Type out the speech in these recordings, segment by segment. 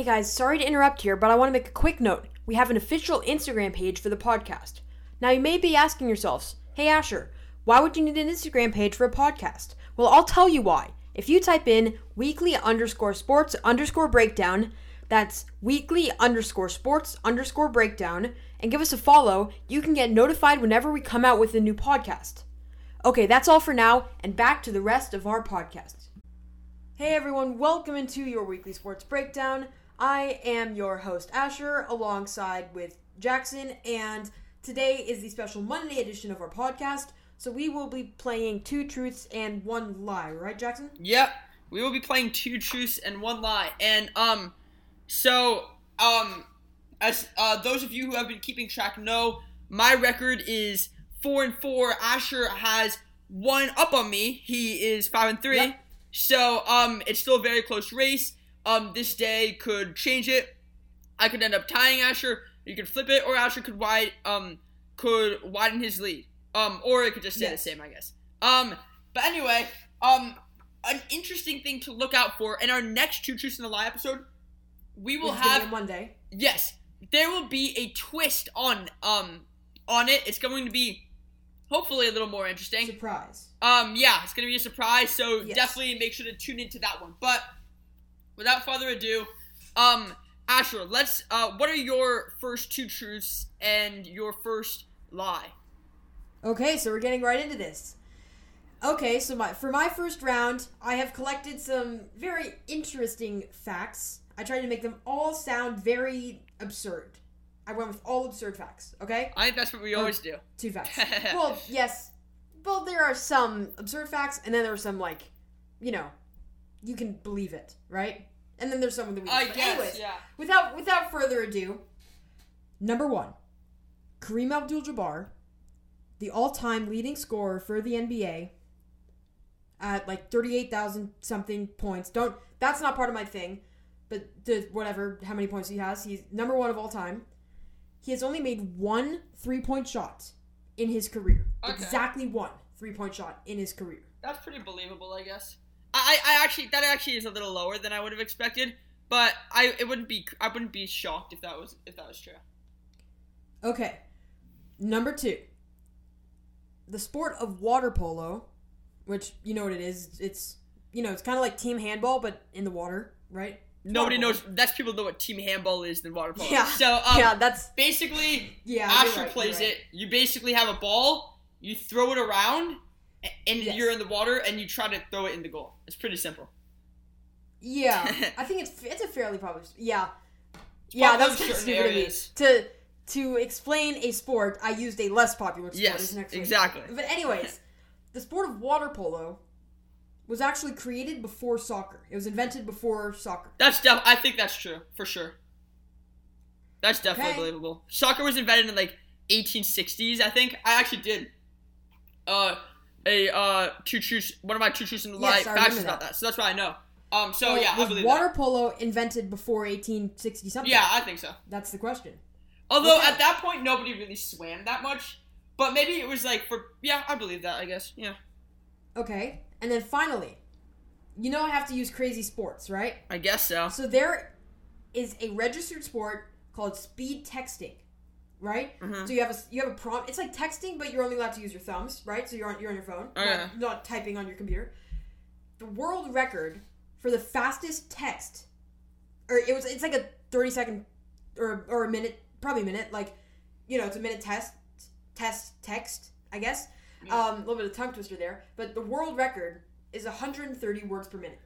Hey guys, sorry to interrupt here, but I want to make a quick note. We have an official Instagram page for the podcast. Now, you may be asking yourselves, hey Asher, why would you need an Instagram page for a podcast? Well, I'll tell you why. If you type in weekly underscore sports underscore breakdown, that's weekly underscore sports underscore breakdown, and give us a follow, you can get notified whenever we come out with a new podcast. Okay, that's all for now, and back to the rest of our podcast. Hey everyone, welcome into your weekly sports breakdown. I am your host Asher alongside with Jackson and today is the special Monday edition of our podcast. So we will be playing two truths and one lie, right Jackson? Yep. We will be playing two truths and one lie. And um so um as uh those of you who have been keeping track know, my record is 4 and 4. Asher has one up on me. He is 5 and 3. Yep. So um it's still a very close race. Um this day could change it. I could end up tying Asher. You could flip it or Asher could wide um could widen his lead. Um or it could just stay Yes. the same, I guess. Um but anyway, um an interesting thing to look out for in our next two truths in the lie episode we will Which is gonna be have on Monday. yes there will be a twist on um on it it's going to be hopefully a little more interesting Surprise. um yeah it's gonna be a surprise so Yes. definitely make sure to tune into that one but without further ado um asher let's uh what are your first two truths and your first lie Okay, so we're getting right into this. Okay, so my for my first round, I have collected some very interesting facts. I tried to make them all sound very absurd. I went with all absurd facts, okay? i think that's what we always do Two facts. well, yes. Well, there are some absurd facts, and then there are some, like, you know, you can believe it, right? And then there's some that we i guess anyways, yeah without without further ado, number one, Kareem Abdul-Jabbar, the all-time leading scorer for the NBA, at like thirty-eight thousand something points. Don't that's not part of my thing, but the whatever how many points he has, he's number one of all time. He has only made one three-point shot in his career. Okay. Exactly one three-point shot in his career. That's pretty believable, I guess. I, I, actually that actually is a little lower than I would have expected, but I it wouldn't be I wouldn't be shocked if that was if that was true. Okay. Number two. The sport of water polo, which you know what it is. It's you know, it's kinda like team handball, but in the water, right? Nobody knows. That's people know what team handball is than water polo. Yeah. So um, yeah, that's basically, yeah. Asher right, plays right. it. You basically have a ball. You throw it around, and Yes. you're in the water, and you try to throw it in the goal. It's pretty simple. Yeah. I think it's it's a fairly popular yeah. Yeah, that's kind of stupid of me. To to explain a sport, I used a less popular sport Yes, as an explanation. exactly. But anyways, the sport of water polo was actually created before soccer. It was invented before soccer. That's def- I think that's true for sure. That's definitely Okay. believable. Soccer was invented in like 1860s, I think. I actually did uh a uh two truths one of my two truths in the Yes, facts remember about that. So that's why I know. Um so Well, yeah, I was believe water that. polo invented before 1860 something? Yeah, I think so. That's the question. Although Okay. at that point nobody really swam that much. But maybe it was like for yeah, I believe that, I guess. Yeah. Okay. And then finally, you know I have to use crazy sports, right? I guess so. So there is a registered sport called speed texting, right? Mhm. So you have a you have a prompt. It's like texting, but you're only allowed to use your thumbs, right? So you're on you're on your phone, Okay. not, not typing on your computer. The world record for the fastest text, or it was it's like a thirty second or or a minute, probably a minute, like you know it's a minute test test text, I guess. Yeah. Um, a little bit of tongue twister there, but the world record is 130 words per minute.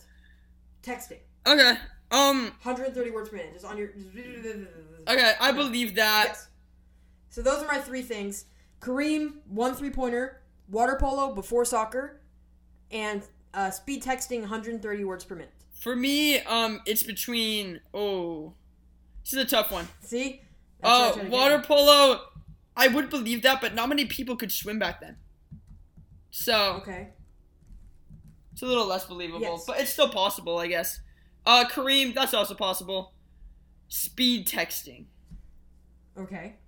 Texting. Okay. Um 130 words per minute. Just on your. okay, I believe that. Yes. So those are my three things. Kareem, one three pointer, water polo before soccer, and uh, speed texting 130 words per minute. For me, um it's between oh this is a tough one. See? That's Uh, water get polo. I would believe that, but not many people could swim back then. So. Okay. it's a little less believable, Yes. but it's still possible, I guess. Uh, Kareem, that's also possible. Speed texting. Okay.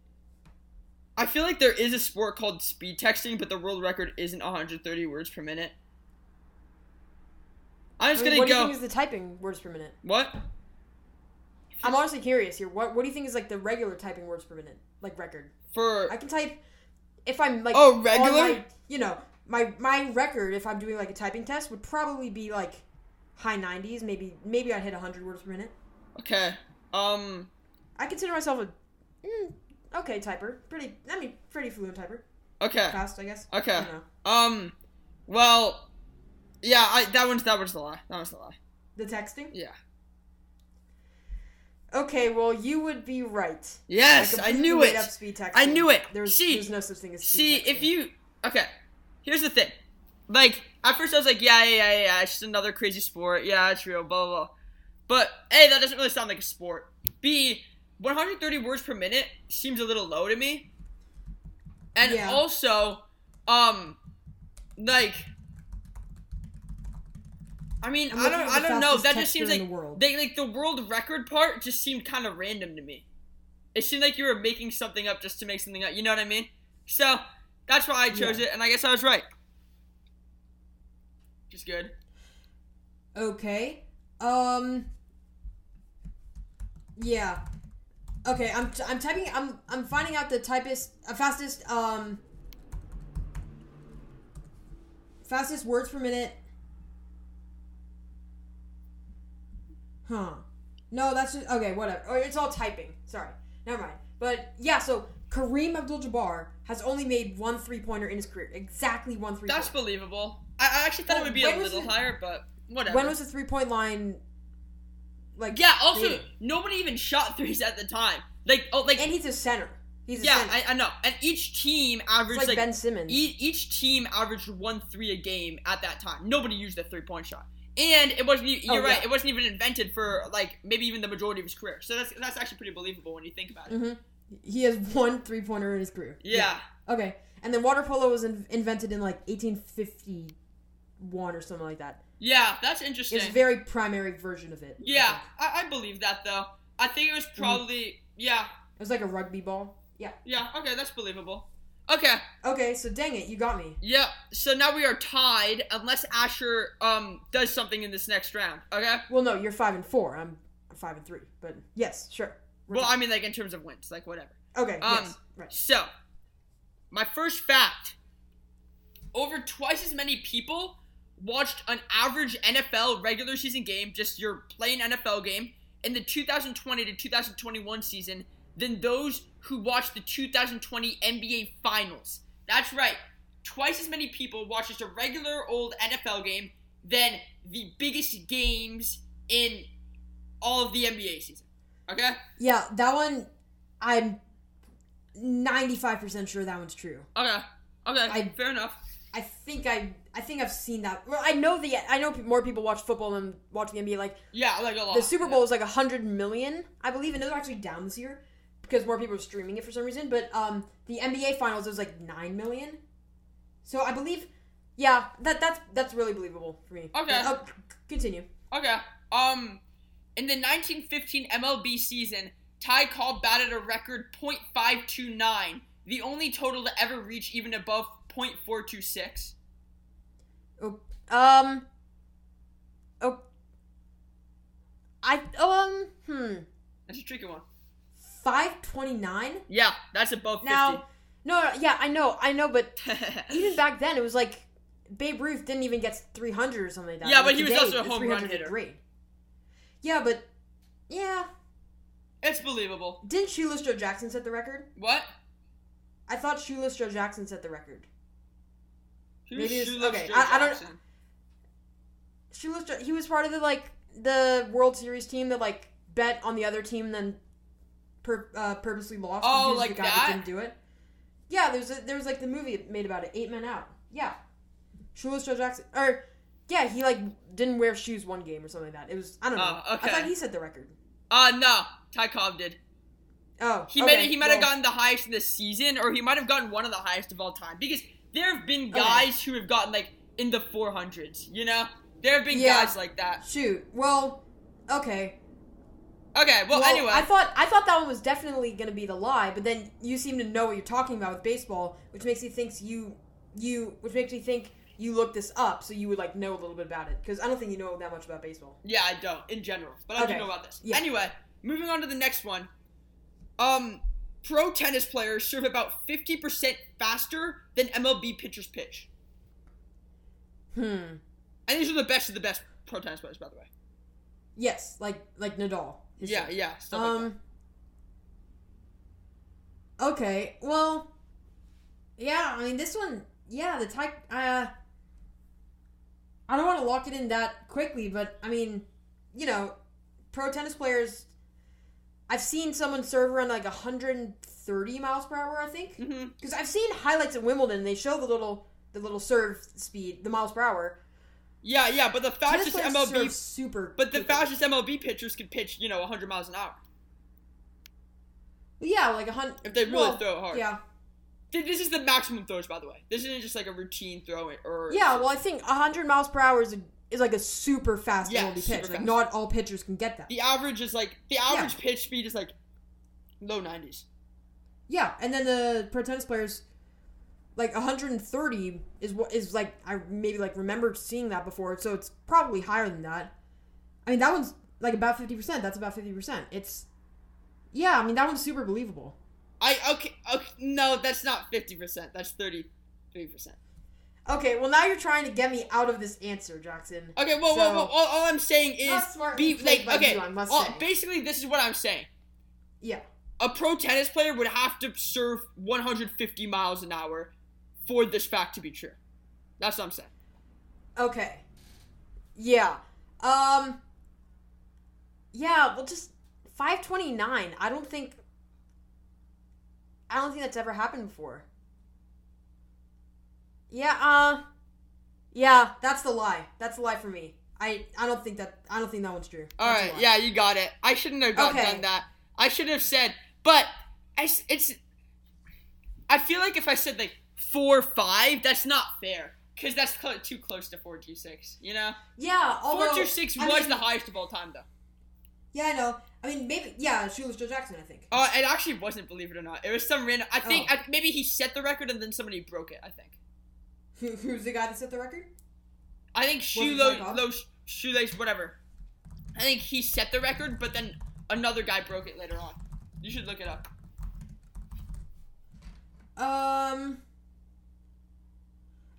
I feel like there is a sport called speed texting, but the world record isn't 130 words per minute. I'm I just mean, gonna what do you go. think is the typing words per minute? what? I'm honestly curious here. What what do you think is like the regular typing words per minute, like record? For I can type if I'm like Oh, regular? my- you know, my my record if I'm doing like a typing test would probably be like high 90s. Maybe maybe I'd hit 100 words per minute. okay. Um. I consider myself a mm, okay typer. Pretty, I mean, pretty fluent typer. Okay. Fast, I guess. Okay. I. Um. Well. Yeah. I that one's that one's the lie. That one's the lie. The texting. Yeah. Okay, well you would be right. Yes, I, completely knew it. Up speed texting. I knew it. There's See- there's no such thing as See, speed if texting. you okay, here's the thing. Like at first I was like, yeah, yeah, yeah, yeah, it's just another crazy sport. Yeah, it's real. Blah blah. blah. But a, that doesn't really sound like a sport. B, 130 words per minute seems a little low to me. And Yeah. also, um, like, I mean, I'm I don't, I don't know. That just seems like the world. they like the world record part just seemed kind of random to me. It seemed like you were making something up just to make something up. You know what I mean? So that's why I chose Yeah. it, and I guess I was right. Just good. Okay. Um. Yeah. Okay, I'm I'm typing. I'm I'm finding out the typist, uh, fastest um. Fastest words per minute. Huh. No, that's just okay. Whatever. Oh, it's all typing. Sorry. Never mind. But yeah, so Kareem Abdul-Jabbar has only made one three-pointer in his career. Exactly one three. That's believable. I, I actually thought Well, it would be a little it- higher, but whatever. When was the three-point line? Like yeah. Also, created? nobody even shot threes at the time. Like, oh, like and he's a center. He's a yeah, center. I, I know. And each team averaged like, like, Ben Simmons. e- each team averaged one three a game at that time. Nobody used a three point shot. And it wasn't. e- You're Oh, right. yeah. It wasn't even invented for like maybe even the majority of his career. So that's that's actually pretty believable when you think about it. hmm He has one three pointer in his career. Yeah. Okay. And then water polo was in- invented in like 1851 or something like that. Yeah, that's It's interesting. a very primary version of it. Yeah, think. I, I believe that though. I think it was probably yeah, It was like a rugby ball. Yeah. yeah. Okay, that's believable. Okay, Okay, so dang it, you got me. yeah. So now we are tied unless Asher um does something in this next round. Okay. Well, no, you're five and four. I'm five and three. But yes, sure. We're Well, tied. I mean like in terms of wins, like whatever. okay. um, yes. Right. So, my first fact over twice as many people watched an average NFL regular season game, just your plain NFL game, in the 2020 to 2021 season than those who watched the 2020 NBA Finals. That's right. Twice as many people watched just a regular old NFL game than the biggest games in all of the NBA season. Okay? Yeah, that one. I'm 95% sure that one's true. Okay. Okay. I- fair enough. I think I I think I've seen that. Well, I know the I know more people watch football than watch the NBA. Like Yeah, like a lot. the Super Bowl is like hundred million, I believe, and it was actually down this year because more people are streaming it for some reason. But um, the NBA Finals was like nine million. So I believe, yeah, that that's that's really believable for me. Okay. Oh, continue. Okay. Um, in the 1915 MLB season, Ty Cobb batted a record .529, the only total to ever reach even above .426. Oh, um. Oh. I um hmm That's a tricky one. five twenty nine. Yeah, that's above 50. Now, no, no, yeah, I know, I know, but even back then, it was like Babe Ruth didn't even get 300 or something like that. Yeah, Like but he was also a home 300 run hitter. Great. Yeah, but yeah, it's believable. didn't Shoeless Joe Jackson set the record? What? I thought Shoeless Joe Jackson set the record. Maybe it's- Shoeless okay, Joe I- I don't- Jackson? Shoeless Joe, he was part of the like the World Series team that like bet on the other team, and then pur- uh, purposely lost. Oh, he was like the guy that? didn't do it. Yeah, there's a, there was like the movie made about it, Eight Men Out. Yeah, Shoeless Joe Jackson, or yeah, he like didn't wear shoes one game or something like that. It was I don't know. Oh, okay. I thought he set the record. Uh, no. Ty Cobb did. Oh, He okay, made he might have well, gotten the highest in the season, or he might have gotten one of the highest of all time. Because there have been guys who have gotten like in the 400s. You know, there have been Yeah. guys like that. Shoot. Well, okay. Okay, well, anyway, I thought I thought that one was definitely going to be the lie, but then you seem to know what you're talking about with baseball, which makes me think you you which makes me think you looked this up, so you would like know a little bit about it because I don't think you know that much about baseball. yeah, I don't in general, but I Okay. do know about this. Yeah. Anyway, moving on to the next one. Um, pro tennis players serve about 50% faster than MLB pitchers pitch. Hmm. And these are the best of the best pro tennis players, by the way. Yes, like like Nadal. Yeah, yeah. Stuff like that. Um. Okay. Well. Yeah. I mean, this one. Yeah, the type. Uh. I don't want to lock it in that quickly, but I mean, you know, pro tennis players. I've seen someone serve around like 130 miles per hour. I think hmm because I've seen highlights at Wimbledon. They show the little the little serve speed, the miles per hour. Yeah, yeah, but the fastest MLB, super. but the fastest MLB pitchers can pitch, you know, 100 miles an hour Yeah, like a hundred. if they really well, throw it hard. Yeah. This is the maximum throws, by the way. This isn't just like a routine throw or Yeah, well, I think 100 miles per hour is, a, is like a super fast Yeah, MLB pitch. Like, fast. not all pitchers can get that. the average is like the average pitch speed is like low 90s. Yeah, and then the pro tennis players, like 130 is what is like I maybe like remember seeing that before, so it's probably higher than that. I mean, that one's like about 50%. That's about 50%. It's yeah, I mean that one's super believable. I okay, okay no, that's not 50%. That's 33%. Okay, well now you're trying to get me out of this answer, Jackson. Okay, well, So- well, well all, all I'm saying is be like okay. you, all- basically, this is what I'm saying. Yeah. A pro tennis player would have to serve 150 miles an hour for this fact to be true. That's what I'm saying. Okay. Yeah. Um Yeah, well just 529. I don't think I don't think that's ever happened before. Yeah, uh Yeah, that's the lie. That's the lie for me. I I don't think that I don't think that one's true. All That's right, yeah, you got it. I shouldn't have got, Okay. done that. I should have said, but I it's. I feel like if I said like four five, that's not fair because that's cl- too close to four two six. You know, Yeah, although four two six was mean- the highest of all time though. Yeah, I know. I mean, maybe yeah, Shoeless Joe Jackson, I think. Oh, it actually wasn't, believe it or not. It was some random. I think Oh. I, maybe he set the record and then somebody broke it. I think. Who, who's the guy that set the record? I think shoelace, low, shoelace, whatever. I think he set the record, but then another guy broke it later on. You should look it up. Um.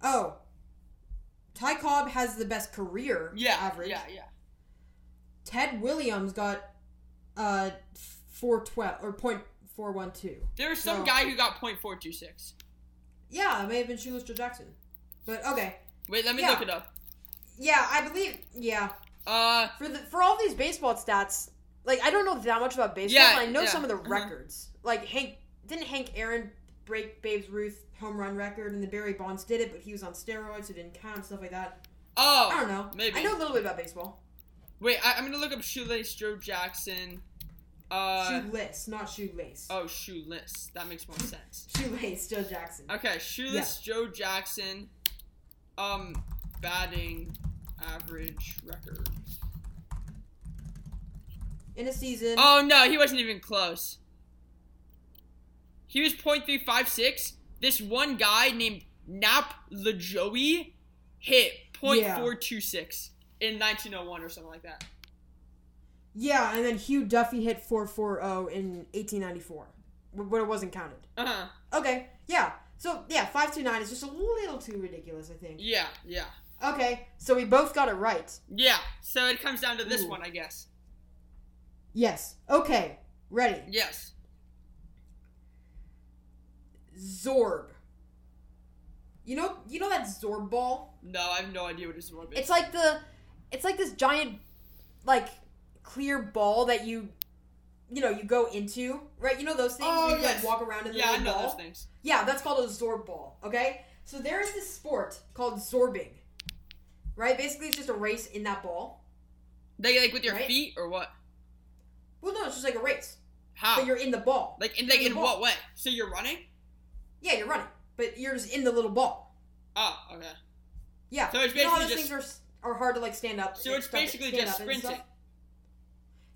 Oh. Ty Cobb has the best career Yeah, average. yeah, yeah. Ted Williams got uh four twelve or point four one two. There was some So- guy who got .426. Yeah, it may have been Shoeless Joe Jackson. But okay. Wait, let me Yeah. look it up. Yeah, I believe yeah. Uh, For the for all these baseball stats, like I don't know that much about baseball, Yeah, but I know yeah, some of the mhm. records. Like Hank didn't Hank Aaron break Babe Ruth home run record and the Barry Bonds did it, but he was on steroids, so it didn't count, stuff like that. oh, I don't know. maybe. I know a little bit about baseball. Wait, I, I'm gonna look up Shoelace Joe Jackson. Uh, Shoeless, not shoelace. oh, Shoeless. That makes more sense. Shoelace, Joe Jackson. Okay, Shoeless Joe Jackson. Um, batting average record. In a season. Oh no, he wasn't even close. He was .356. This one guy named Nap Lajoie hit .426 in 1901 or something like that. Yeah, and then Hugh Duffy hit 440 in 1894, wh- but it wasn't counted. Uh huh. Okay, yeah. So, yeah, 529 is just a little too ridiculous, I think. Yeah, yeah, Okay, so we both got it right. yeah. So it comes down to this Ooh. one, I guess. Yes. Okay, ready. Yes. Zorb. You know, you know that Zorb ball? No, I have no idea what this one is. It's like the, it's like this giant, like clear ball that you, you know, you go into, right? You know those things Oh, where you yes. like walk around in the yeah, I know ball. those things. Yeah, that's called a Zorb ball. Okay, so there is this sport called Zorbing, right? Basically, it's just a race in that ball. Like, like with your Right? feet or what? Well, no, it's just like a race, How? but you're in the ball. like in like in in what way? So you're running? Yeah, you're running, but you're just in the little ball. Oh, okay. Yeah. So it's you know how basically those just- things are, are hard to like stand up. So it's basically just up and stuff? sprinting.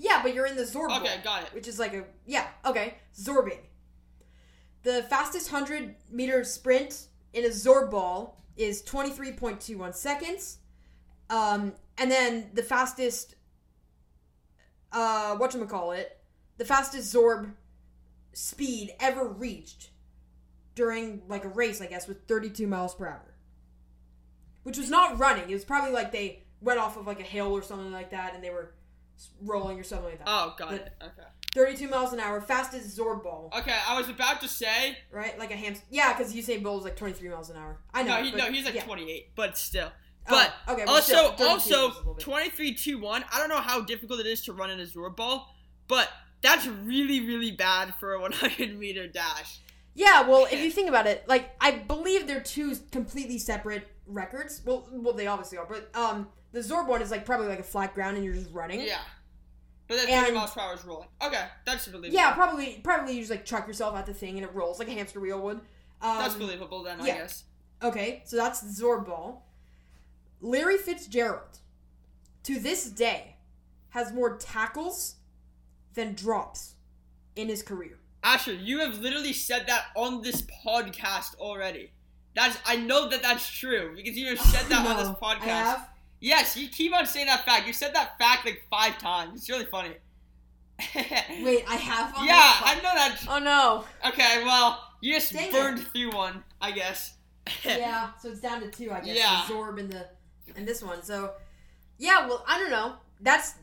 Yeah, but you're in the Zorb ball. Okay, got it. Which is like a yeah, okay, Zorbing. The fastest hundred meter sprint in a Zorb ball is twenty three point two one seconds, um, and then the fastest uh, whatchamacallit, the fastest Zorb speed ever reached during like a race, I guess, with 32 miles per hour. Which was not running. It was probably like they went off of like a hill or something like that and they were rolling or something like that. Oh, got But- it. Okay. 32 miles an hour, fastest Zorb ball, Okay, I was about to say. right? Like a hamster. Yeah, because Usain Bolt is like 23 miles an hour. I know. No, he, but- no, he's like yeah. 28, but still. Oh, But okay, well, also, still, 32 is a also 23 2 1. I don't know how difficult it is to run in a Zorb ball, but that's really, really bad for a 100 meter dash. Yeah, well, if you think about it, like I believe they're two completely separate records. Well, well, they obviously are, but um, the Zorb one is like probably like a flat ground and you're just running. Yeah. But then And- 30 miles per hour is rolling. Okay, that's believable. Yeah, probably, probably you just like chuck yourself at the thing and it rolls like a hamster wheel would. Um, That's believable then, I yeah. guess. Okay, so that's the Zorb ball. Larry Fitzgerald, to this day, has more tackles than drops in his career. Asher, you have literally said that on this podcast already. That's I know that that's true because you have said that on this podcast. Yes, you keep on saying that fact. You said that fact like five times. It's really funny. Wait, I have. on yeah, I know that. Oh no. Okay, well, you just Dang it. burned through one, I guess. yeah, so it's down to two, I guess. Yeah. Zorb and the and this one. So yeah, well, I don't know. That's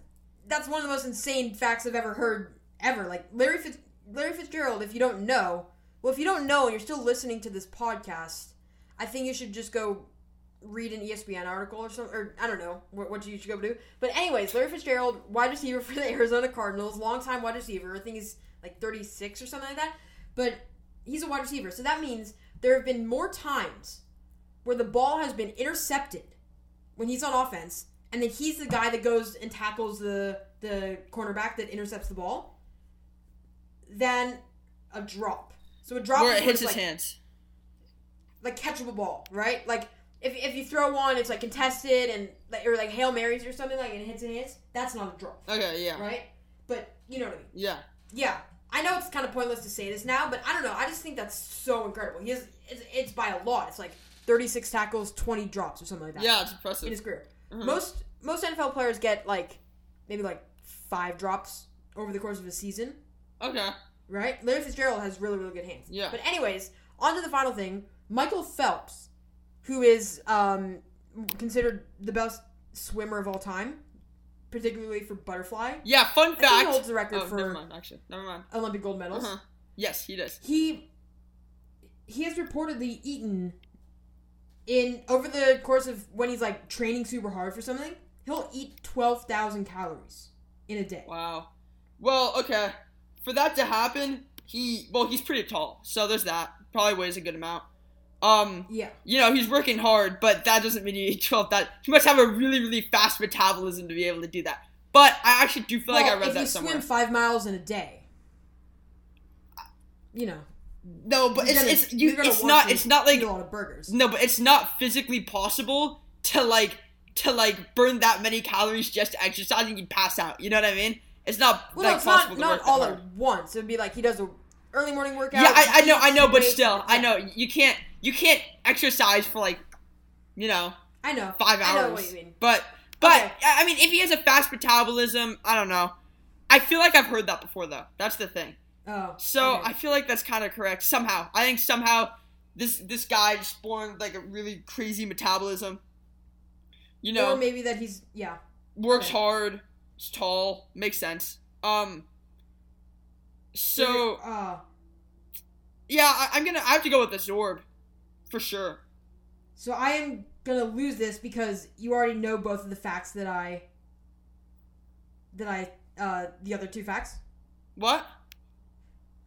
that's one of the most insane facts I've ever heard ever. Like Larry Fitz, Larry Fitzgerald. If you don't know, well, if you don't know and you're still listening to this podcast, I think you should just go read an ESPN article or something. Or I don't know what, what you should go do. But anyways, Larry Fitzgerald, wide receiver for the Arizona Cardinals, longtime wide receiver. I think he's like 36 or something like that. But he's a wide receiver, so that means there have been more times where the ball has been intercepted when he's on offense, and then he's the guy that goes and tackles the the cornerback that intercepts the ball, than a drop. So a drop Where it hits it's his like, hands. like catchable ball, right? Like if, if you throw one, it's like contested and like or like hail marys or something like and it hits in his. That's not a drop, Okay, yeah. right? But you know what I mean. Yeah. Yeah, I know it's kind of pointless to say this now, but I don't know. I just think that's so incredible. He has it's, it's by a lot. It's like 36 tackles, 20 drops, or something like that. Yeah, it's impressive. in his career. Mhm. Most most NFL players get like maybe like five drops over the course of a season, Okay. right? Larry Fitzgerald has really really good hands. Yeah. But anyways, on to the final thing. Michael Phelps, who is um, considered the best swimmer of all time, particularly for butterfly. Yeah, fun think he fact. holds the record oh, for never mind, actually. Never mind. Olympic gold medals. Uh-huh. Yes, he does. he he has reportedly eaten in over the course of when he's like training super hard for something he'll eat 12,000 calories in a day Wow. Well, okay. For that to happen, he well, he's pretty tall, so there's that. Probably weighs a good amount. Um, yeah you know, he's working hard, but that doesn't mean he eat 12 that he must have a really, really fast metabolism to be able to do that. But I actually do feel like I well, read if you somewhere. swim five miles in a day you know no, but it's gonna- it's you, it's not it's not like a lot of burgers no, but it's not physically possible to like to like burn that many calories just exercising. exercise and you pass out. You know what I mean? It's not well like no it's possible not not all hard. at once it would be like he does a early morning workout Yeah, I, I know, I know, but still, I know you can't, you can't exercise for like, you know, I know five I hours. know what you mean But, but Okay. I I mean, if he has a fast metabolism, I don't know. I feel like I've heard that before, though. That's the thing. oh So okay. I feel like that's kind of correct somehow. I think somehow this this guy just born like a really crazy metabolism. You know, or maybe that he's yeah works okay. hard, tall, makes sense. Um. So uh yeah, I, I'm gonna. I have to go with the Zorb, for sure. So I am gonna lose this because you already know both of the facts that I that I uh the other two facts. What?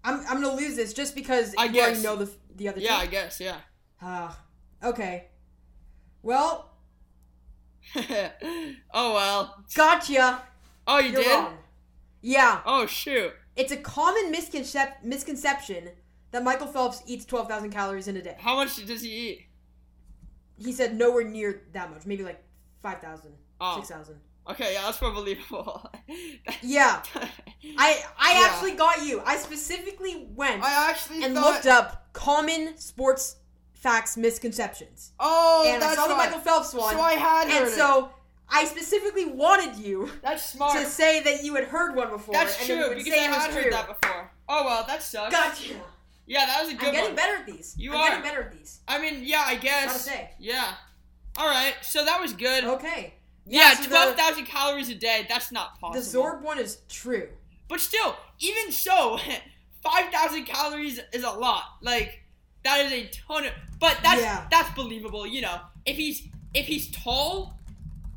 I'm I'm gonna lose this just because I you already guess. know the the other Yeah, I guess. Yeah. Ah, okay. Well, oh well. gotcha. Oh, you You're did? wrong. Yeah, Oh shoot. it's a common misconcep- misconception that Michael Phelps eats twelve thousand calories in a day. How much does he eat? He said nowhere near that much, maybe like 5,000, Oh. 6,000. Okay, yeah, that's more believable. Yeah, I I Yeah. actually got you. I specifically went I actually and thought. looked up common sports facts misconceptions. oh, and I that's saw the why- Michael Phelps one. So I had and heard it. so I specifically wanted you That's smart. to say that you had heard one before. That's true because say I had true. heard that before. Oh well, that sucks. Gotcha. Yeah, that was a I'm good getting one. better at these. You I'm are. getting better at these. I mean, yeah, I guess. Gotta say. Yeah. All right, so that was good. Okay. yeah, so twelve thousand calories a day. That's not possible. The. Zorb one is true. But still, even so, five thousand calories is a lot. Like that is a ton of. But that's Yeah. that's believable. You know, if he's if he's tall,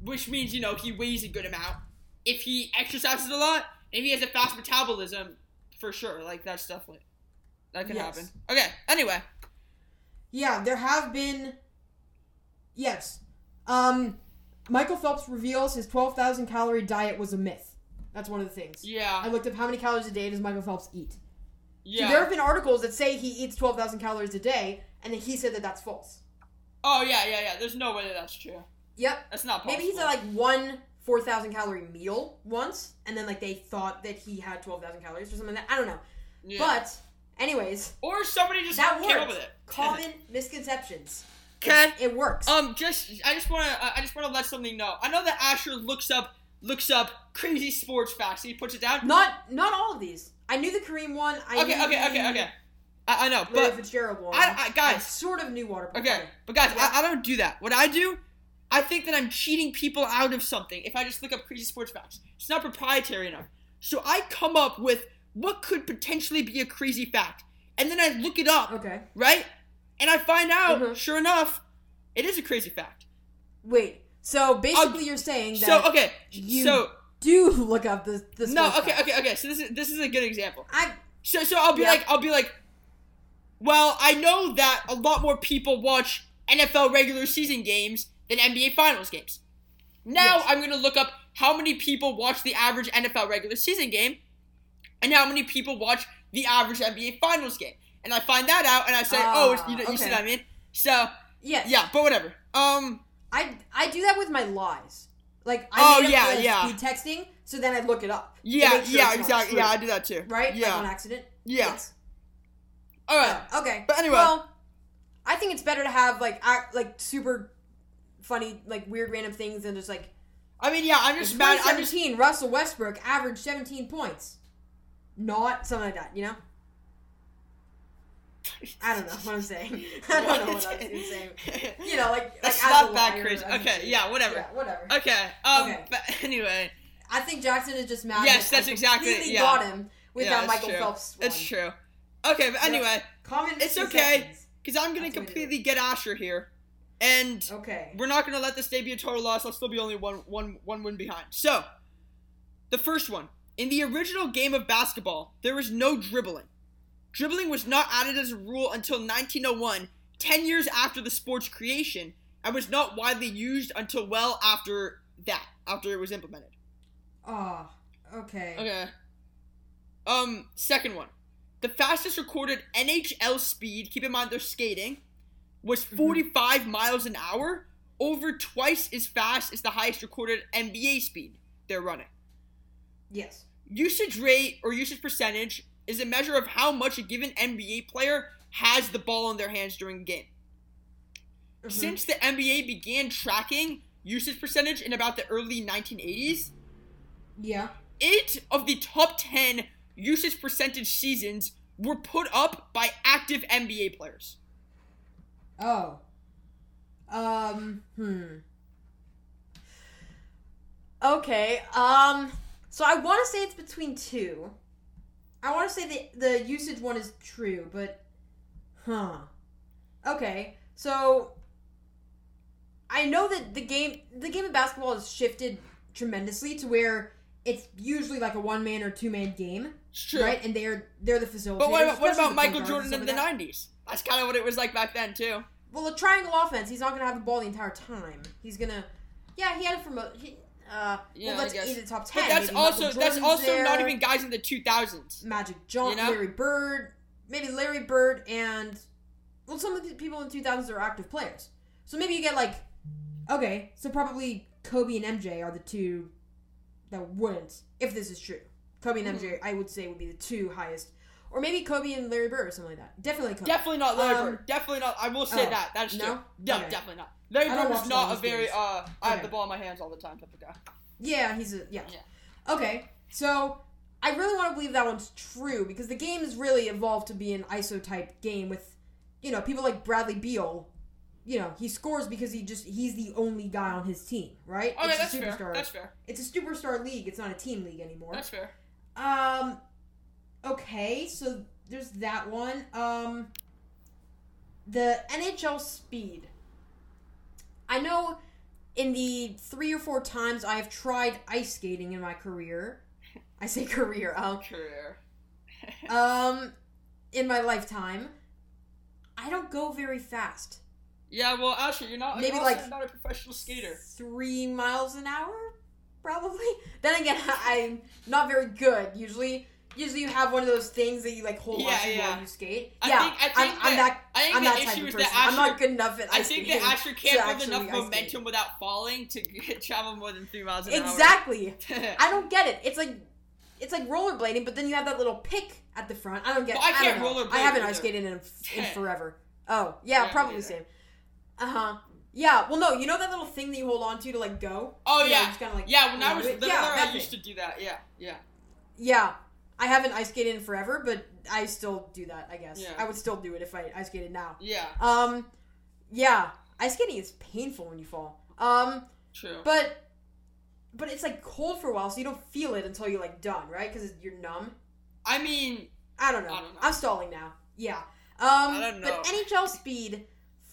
which means you know he weighs a good amount. If he exercises a lot, if he has a fast metabolism, for sure. Like that stuff like that could Yes. happen. Okay. Anyway, Yeah, there have been. Yes. Um, Michael Phelps reveals his 12,000 calorie diet was a myth. That's one of the things. Yeah. I looked up how many calories a day does Michael Phelps eat. yeah. So there have been articles that say he eats 12,000 calories a day, and then he said that that's false. oh yeah, yeah, yeah. There's no way that that's true. Yep. That's not possible. Maybe he's at like one 4,000 calorie meal once, and then like they thought that he had 12,000 calories or something like that. I don't know. Yeah. But, anyways, or somebody just that came up with it. Common misconceptions. Okay. It works. Um, just I just want to I just want to let something know. I know that Asher looks up looks up crazy sports facts. He puts it down. not not all of these. I knew the Kareem one. I Okay, knew okay, okay, okay. I, I know, Larry but Fitzgerald one. I- I- guys. sort of knew water. okay, but guys, I, I don't do that. What I do, I think that I'm cheating people out of something if I just look up crazy sports facts. It's not proprietary enough. So I come up with what could potentially be a crazy fact, and then I look it up, Okay. right? And I find out, Mhm. sure enough, it is a crazy fact. Wait. So basically, you're saying that So okay, you so do look up the the no, okay, facts. okay, okay. So this is this is a good example. I So so I'll be Yeah. like I'll be like, well, I know that a lot more people watch NFL regular season games than NBA Finals games. Now Yes. I'm gonna look up how many people watch the average NFL regular season game, and how many people watch the average NBA Finals game, and I find that out, and I say, oh, it's, you, know, you see Ah, what I mean? So yes. yeah, but whatever. Um, I I do that with my lies. Like I Oh, yeah, yeah. speed texting, so then I look it up. yeah, sure yeah, exactly. Yeah, I do that too. Right? Yeah. Like on accident. Yeah. Yes. All right. Oh, okay. But anyway. Well, I think it's better to have like act, like super funny, like weird random things and just like I mean, yeah, I'm just mad. I'm just Russell Westbrook averaged 17 points. Not something like that, you know? I don't know what I'm saying. I don't know what I'm saying. You know, like That's like, not that. I Okay, yeah, whatever. Yeah, whatever. Okay. Um. Okay. But anyway, I think Jackson is just mad. Yes, that I that's exactly- completely yeah. Got him with yeah, that Michael true. Phelps. One. It's true. Okay, but Yeah. anyway, Common It's okay. because I'm gonna That's completely get Asher here, and Okay. we're not gonna let this day be a total loss. I'll still be only one one one win behind. So, the first one in the original game of basketball, there was no dribbling. Dribbling was not added as a rule until 1901, 10 years after the sport's creation, and was not widely used until well after that, after it was implemented. Oh, okay. Okay. Um, second one. The fastest recorded NHL speed, keep in mind they're skating, was 45 miles an hour, over twice as fast as the highest recorded NBA speed they're running. Yes. Usage rate or usage percentage is a measure of how much a given NBA player has the ball in their hands during a game. Mhm. Since the NBA began tracking usage percentage in about the early 1980s, Yeah. eight of the top 10 usage percentage seasons were put up by active NBA players. Oh. Um. Hmm. Okay. Um. So I want to say it's between two. I want to say the the usage one is true, but huh. Okay. So I know that the game the game of basketball has shifted tremendously to where it's usually like a one man or two man game, It's true. right? And they're they're the facilitators. But what about, what about Michael Jordan in the 90s? That's kind of what it was like back then, too. Well, a triangle offense, he's not gonna have the ball the entire time. He's gonna, yeah, he had it from a. He, uh, Yeah, well, let's I guess. the top ten. But that's Maybe also that's also not even guys in the 2000s. Magic Johnson, you know? Larry Bird, maybe Larry Bird, and well, some of the people in the 2000s are active players. So maybe you get like, okay, so probably Kobe and MJ are the two that wouldn't, if this is true. Kobe and Mm-hmm. MJ, I would say, would be the two highest, or maybe Kobe and Larry Bird or something like that. Definitely Kobe. Definitely not Larry Um, Bird. Definitely not. I will say oh, that. That's no? true. No, Okay. definitely not. Larry Bird was not a very games. uh I have the ball in my hands all the time type of guy. Yeah, he's a yeah. Yeah. Okay, so I really want to believe that one's true because the game has really evolved to be an ISO type game with, you know, people like Bradley Beal. You know, he scores because he just he's the only guy on his team, right? Okay, it's that's a fair. That's fair. It's a superstar league. It's not a team league anymore. That's fair. Um. Okay, so there's that one. Um. The NHL speed. I know, in the three or four times I have tried ice skating in my career, I say career. Um. Career. Um. In my lifetime, I don't go very fast. Yeah, well, actually, you're not. Maybe you're like- not a professional skater. Three miles an hour, probably. Then again, I'm not very good. Usually, usually you have one of those things that you like hold Yeah, on to yeah. while you skate. I yeah, think- I think I'm, I'm that- that. I think I'm the that type issue of person. that I'm not good enough at I think that Asher can't build enough momentum without falling to travel more than three miles an Exactly. hour. I don't get it. It's like it's like rollerblading, but then you have that little pick at the front. I don't get. Well, I don't can't know. rollerblade I haven't either. ice skated in, in forever. Oh yeah, Yeah, probably same. Uh huh. Yeah. Well, no. You know that little thing that you hold on to to like go. Oh You know, yeah, just kinda like yeah. When I was it- littler, yeah, I used to do that. Yeah, yeah. Yeah. I haven't ice skated in forever, but I still do that. I guess Yeah. I would still do it if I ice skated now. Yeah, Um, yeah, ice skating is painful when you fall. Um, true. but but it's like cold for a while, so you don't feel it until you're like done, right? Because you're numb. I mean, I don't know. I don't know. I'm stalling now. Yeah. Um, don't know. but. NHL speed,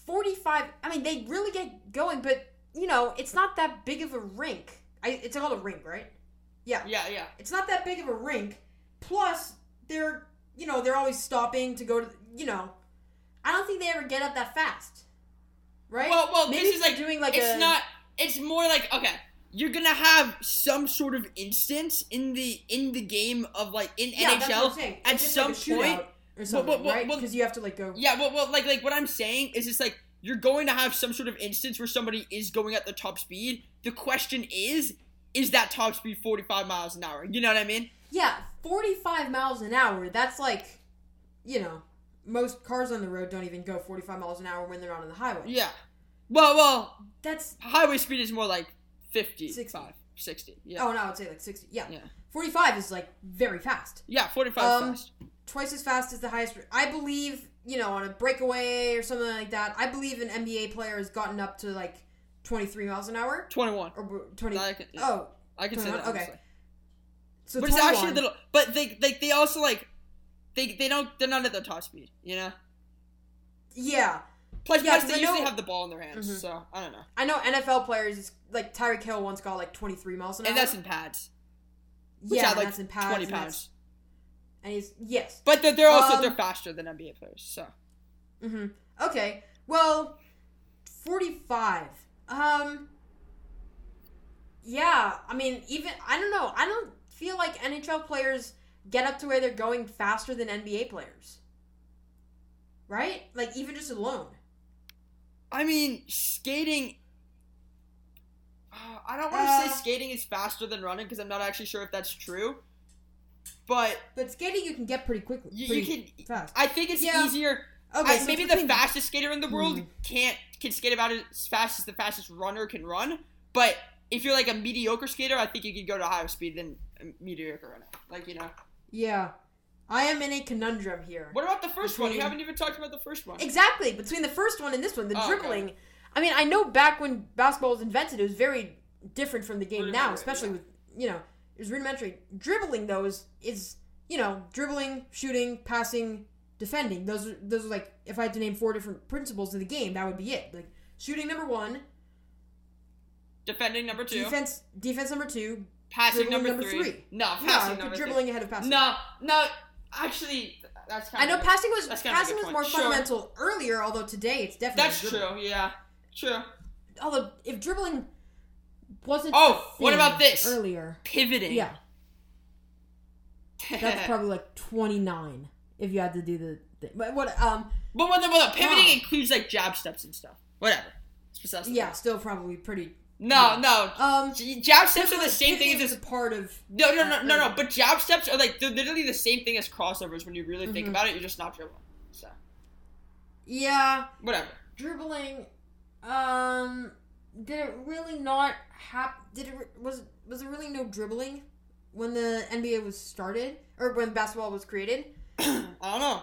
45. I mean, they really get going, but you know, it's not that big of a rink. I, it's called a rink, right? Yeah. Yeah, yeah. It's not that big of a rink. Plus, they're you know they're always stopping to go to you know. I don't think they ever get up that fast, right? Well, well, maybe this is like doing like it's a not. It's more like okay. You're gonna have some sort of instance in the in the game of like in yeah, that's what I'm NHL at some like point. or something, well, well, right? Because you have to like go. Yeah, well, well, like like what I'm saying is it's like you're going to have some sort of instance where somebody is going at the top speed. The question is, is that top speed 45 miles an hour? You know what I mean? Yeah, 45 miles an hour. That's like, you know, most cars on the road don't even go 45 miles an hour when they're not on the highway. Yeah. Well, well, That's highway speed is more like 50, 60. 60. Yeah. oh no, I would say like 60. Yeah. Yeah. 45 is like very fast. Yeah, 45 Um, fast. Twice as fast as the highest. I believe, you know, on a breakaway or something like that. I believe an NBA player has gotten up to like 23 miles an hour 21. or b- 20. I can, Oh, I can say 21, that. okay. But it's 21. actually a little. But they, they, they also like, they, they don't. They're not at their top speed. You know. Yeah, Plus, Yeah, plus they usually know- have the ball in their hands. Mhm. So I don't know. I know NFL players. Like Tyreek Hill once got like 23 miles an hour, And that's in pads. Yeah, and like that's in pads. 20 and pounds. And he's yes. But they're, they're also Um, they're faster than NBA players. So Mm-hmm. Okay. Well, forty-five. Um. Yeah, I mean, even I don't know. I don't feel like NHL players get up to where they're going faster than NBA players. Right? Like even just alone. I mean, skating. Uh, I don't want to say Uh, skating is faster than running because I'm not actually sure if that's true. But But skating you can get pretty quickly. you, pretty you can. fast. I think it's Yeah. easier. Okay, I- so maybe the fastest skater in the world Hmm. can't can skate about as fast as the fastest runner can run. But if you're like a mediocre skater, I think you could go to a higher speed than a mediocre runner. Like you know. Yeah. I am in a conundrum here. What about the first one? You haven't even talked about the first one. Exactly. Between the first one and this one, the Oh, okay. dribbling. I mean, I know back when basketball was invented, it was very different from the game now, especially yeah. with you know, it was rudimentary. Dribbling though is is you know dribbling, shooting, passing, defending. Those are those are like if I had to name four different principles of the game, that would be it. Like shooting number one, Defending number two. defense defense number two. passing number, number three. three. No, No, passing put number dribbling ahead of passing. No, no. Actually, that's kind I know passing was that's kind of a passing was more Sure. fundamental earlier, although today it's definitely That's dribbling. true. Yeah, true. Although if dribbling wasn't Oh, what about this? earlier? Pivoting. Yeah, that's probably like twenty nine if you had to do the thing. But what? Um, But when the, when the pivoting Oh. includes like jab steps and stuff. Whatever. It's yeah, still probably pretty No, no. Um, Jab steps are the same thing as a part of. no, no, no, no, no. But jab steps are like they're literally the same thing as crossovers when you really think Mhm. about it. You're just not dribbling. So Yeah, whatever. dribbling. Um, did it really not hap? Did it was was there really no dribbling when the NBA was started or when basketball was created? I don't know.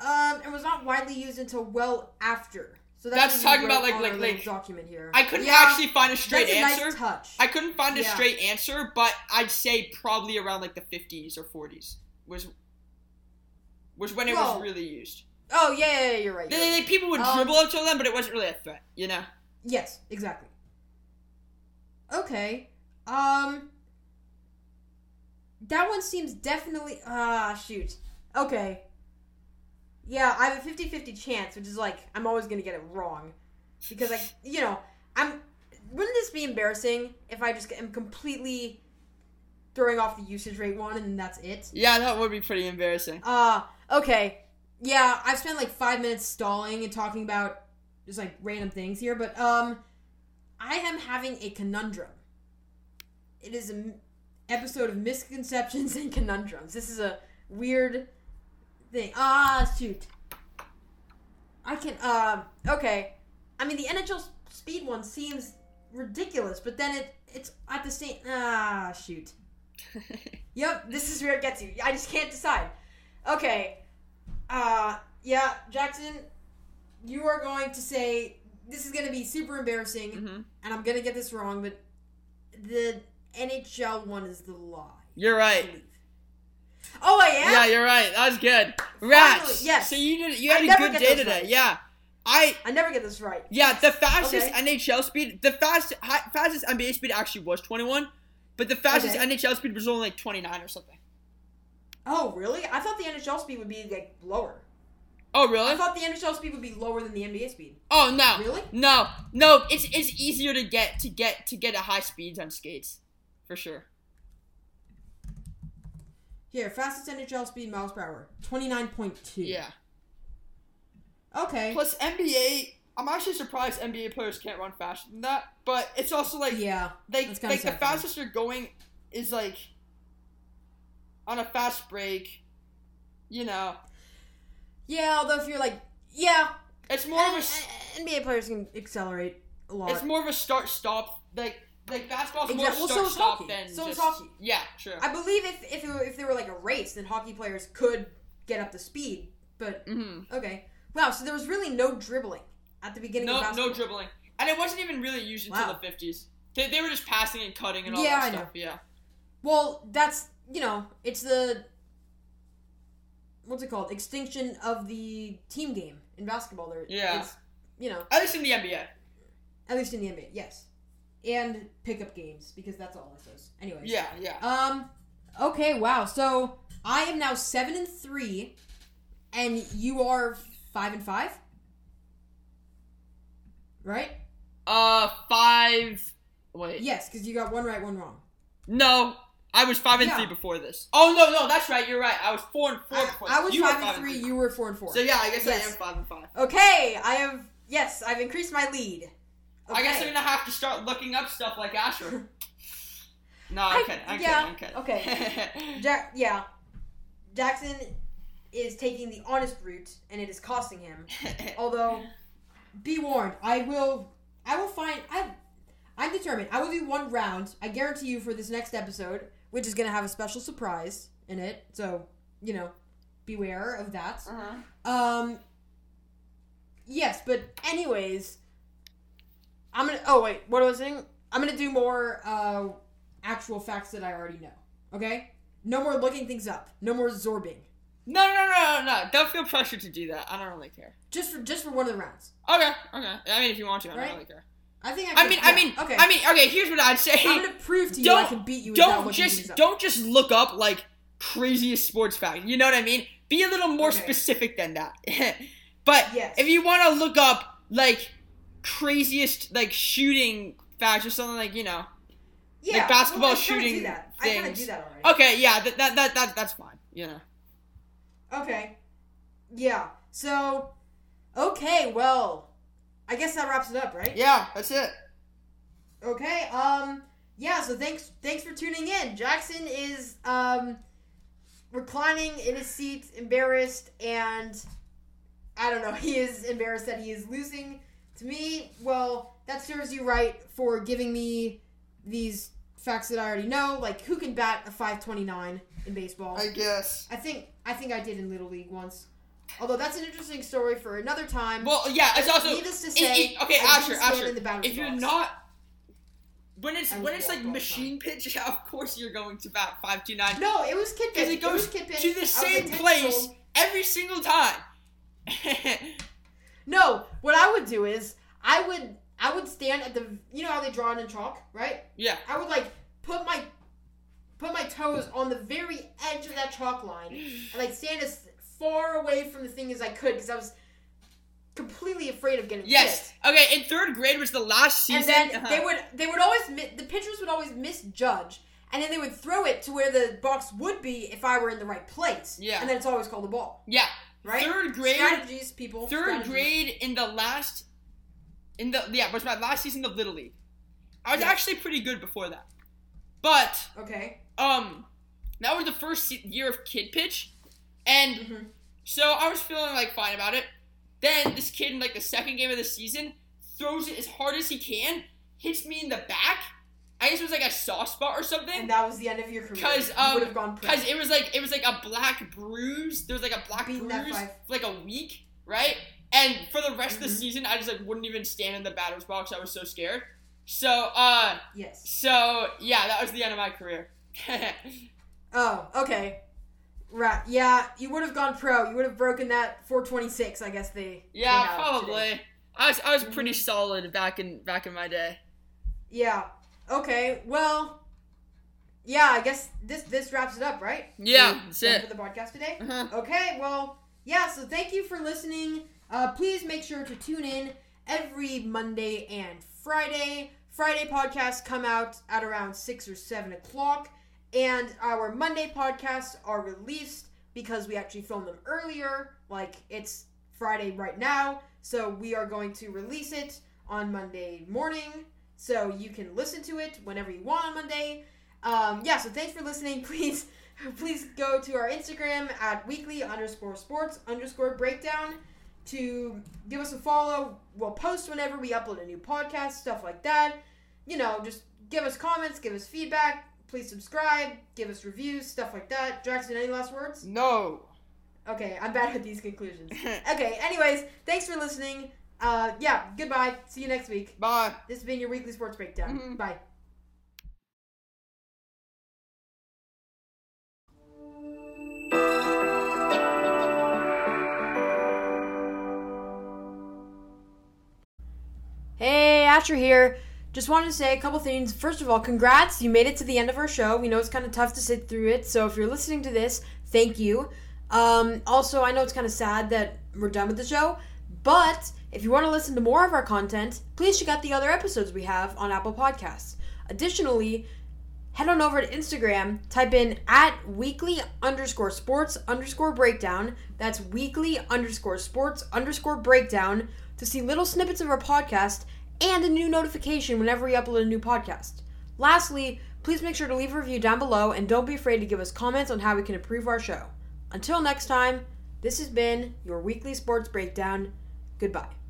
Um, it was not widely used until well after. So That's what talking about, like- like- like- document here. I couldn't Yeah, actually find a straight that's a answer. Nice touch. I couldn't find a Yeah. straight answer, but I'd say probably around like the 50s or 40s was was when it Well, was really used. oh yeah, yeah, yeah, you're right. You're they- right. people would Um, dribble until then, but it wasn't really a threat, you know. Yes, exactly. Okay. Um That one seems definitely ah shoot. Okay. Yeah, I have a 50-50 chance, which is like I'm always going to get it wrong because like, you know, I'm wouldn't this be embarrassing if I just am completely throwing off the usage rate one and that's it? Yeah, that would be pretty embarrassing. Uh, okay. Yeah, I've spent like five minutes stalling and talking about just like random things here, but um, I am having a conundrum. It is an episode of misconceptions and conundrums. This is a weird thing. Ah, shoot. I can. Um. okay. I mean, the NHL speed one seems ridiculous, but then it it's at the same. Ah, shoot. Yep, this is where it gets you. I just can't decide. Okay. Uh yeah, Jackson, you are going to say this is going to be super embarrassing hmm and I'm going to get this wrong, but the NHL one is the lie. You're right. Oh, I am. Yeah, you're right. That was good. Rats. yes. So you did. You had I a good day today. right. Yeah. I I never get this right. yeah. The fastest Okay. NHL speed. The fast hi, fastest NBA speed actually was 21, but the fastest Okay. NHL speed was only like 29 or something. Oh, really? I thought the NHL speed would be like lower. Oh really? I thought the NHL speed would be lower than the NBA speed. Oh no. Really? No, no, it's it's easier to get to get to get at high speeds on skates, for sure. Here, fastest NHL speed miles per hour, 29.2. Yeah. Okay. Plus NBA, I'm actually surprised NBA players can't run faster than that. But it's also like Yeah. kinda like the sad for them. fastest you're going is like on a fast break. You know, Yeah, although if you're like, yeah, it's more of a N- s- N- NBA players can accelerate a lot. it's more of a start stop like like basketball's more Exact- well, so is hockey. than So is just hockey. yeah true. I believe if if it if there were like a race, then hockey players could get up to speed. But hmm okay, wow. So there was really no dribbling at the beginning of No basketball. no dribbling, and it wasn't even really used until Wow. the 50s. They, they were just passing and cutting and all Yeah, that I know. stuff. Yeah. Well, that's you know, it's the what's it called? Extinction of the team game in basketball. There, Yeah. It's, you know, At least in the NBA. at least in the NBA, yes, and pickup games because that's all it says. Anyway. Yeah, yeah. Um. Okay. Wow. So I am now seven and three, and you are five and five. Right? Uh, five. Wait. Yes, because you got one right, one wrong. No, I was five and Yeah. three before this. Oh no, no, that's right. You're right. I was four and four I, before. I was You five and three. You were four and four. So yeah, I guess Yes. I am five and five. Okay. I have. Yes, I've increased my lead. I guess Okay. I'm gonna have to start looking up stuff like Asher. No, I- I'm kidding. I'm yeah, kidding. I'm kidding. okay. Jack. Yeah. Jackson is taking the honest route, and it is costing him. Although, be warned, I will. I will find. I. I'm determined. I will do one round. I guarantee you for this next episode, which is gonna have a special surprise in it. So, you know, beware of that. uh-huh. Um. Yes, but anyways, I'm gonna. Oh wait, what was I saying? I'm gonna do more uh, actual facts that I already know. Okay. No more looking things up. No more zorbing. No, no, no, no, no. Don't feel pressured to do that. I don't really care. Just for just for one of the rounds. Okay, okay. I mean, if you want to, I Right? don't really care. I think I. I mean, I mean, okay. I mean, okay. Here's what I'd say. I'm gonna prove to you I don't- can beat you don't just don't just look up like craziest sports fact. You know what I mean? Be a little more Okay. specific than that. but Yes. if you want to look up like craziest like shooting facts or something like you know, yeah, like basketball well, I shooting Do that. I things. do that already. okay, yeah, that that that, that that's fine. You know. Okay. Yeah. So, okay. Well, I guess that wraps it up, right? Yeah, that's it. Okay. Um. Yeah. So thanks. Thanks for tuning in. Jackson is um reclining in his seat, embarrassed, and I don't know. He is embarrassed that he is losing. To me, well, that serves you right for giving me these facts that I already know. Like, who can bat a 529 in baseball? I guess. I think I think I did in Little League once. Although that's an interesting story for another time. Well, yeah, it's also Needless to say, it- okay, I Asher, Asher. in the batter's If you're box. not when it's when it's like walked all machine pitch, yeah, of course you're going to bat five two nine no, it was kid pitch. because it goes was kid pitch. to the same like 10 years place every single time. No, what I would do is I would I would stand at the you know how they draw it in chalk, right? yeah, I would like put my put my toes on the very edge of that chalk line and like stand as far away from the thing as I could because I was completely afraid of getting yes. hit. Okay, in third grade was the last season. And then uh-huh. they would they would always mi- the pitchers would always misjudge, and then they would throw it to where the box would be if I were in the right place. Yeah. and then it's always called a ball, yeah, right? third grade. strategies, people. third strategies. grade in the last in the yeah was my last season of little league i was Yeah. actually pretty good before that but Okay. um that was the first year of kid pitch and Mhm. so i was feeling like fine about it then this kid in like the second game of the season throws it as hard as he can hits me in the back i guess it was like a soft spot or something And that was the end of your career. 'Cause, you um, would have gone because it was like it was like a black bruise. There was like a black Beating bruise for like a week, right? And for the rest of the Mhm. season, I just like wouldn't even stand in the batter's box. I was so scared. So uh, Yes. so yeah, that was the end of my career. Oh, okay. Right. Yeah, you would have gone pro. You would have broken that 426. I guess they. yeah, probably. today. I was I was pretty Mhm. solid back in back in my day. Yeah. Okay. Well. Yeah, I guess this this wraps it up, right? Yeah, We that's it. for the podcast today. Uh-huh. Okay. Well, yeah. So thank you for listening. Uh, please make sure to tune in every Monday and Friday. Friday podcasts come out at around six or seven o'clock, and our Monday podcasts are released because we actually film them earlier. Like it's Friday right now, so we are going to release it on Monday morning, so you can listen to it whenever you want on Monday. Um, yeah, so thanks for listening. Please, please go to our Instagram at weekly underscore sports underscore breakdown to give us a follow. We'll post whenever we upload a new podcast, stuff like that. You know, just give us comments, give us feedback. Please subscribe, give us reviews, stuff like that. Jackson, any last words? No. Okay, I'm bad at these conclusions. Okay, anyways, thanks for listening. Uh, yeah, goodbye. See you next week. Bye. This has been your weekly sports breakdown. Mhm. Bye. Hey, Asher here. Just wanted to say a couple things. First of all, congrats. You made it to the end of our show. We know it's kind of tough to sit through it. So if you're listening to this, thank you. Um, also, I know it's kind of sad that we're done with the show. But if you want to listen to more of our content, please check out the other episodes we have on Apple Podcasts. Additionally, head on over to Instagram, type in at weekly underscore sports underscore breakdown. That's weekly underscore sports underscore breakdown to see little snippets of our podcast and a new notification whenever we upload a new podcast. Lastly, please make sure to leave a review down below and don't be afraid to give us comments on how we can improve our show. Until next time, this has been your weekly sports breakdown. Goodbye.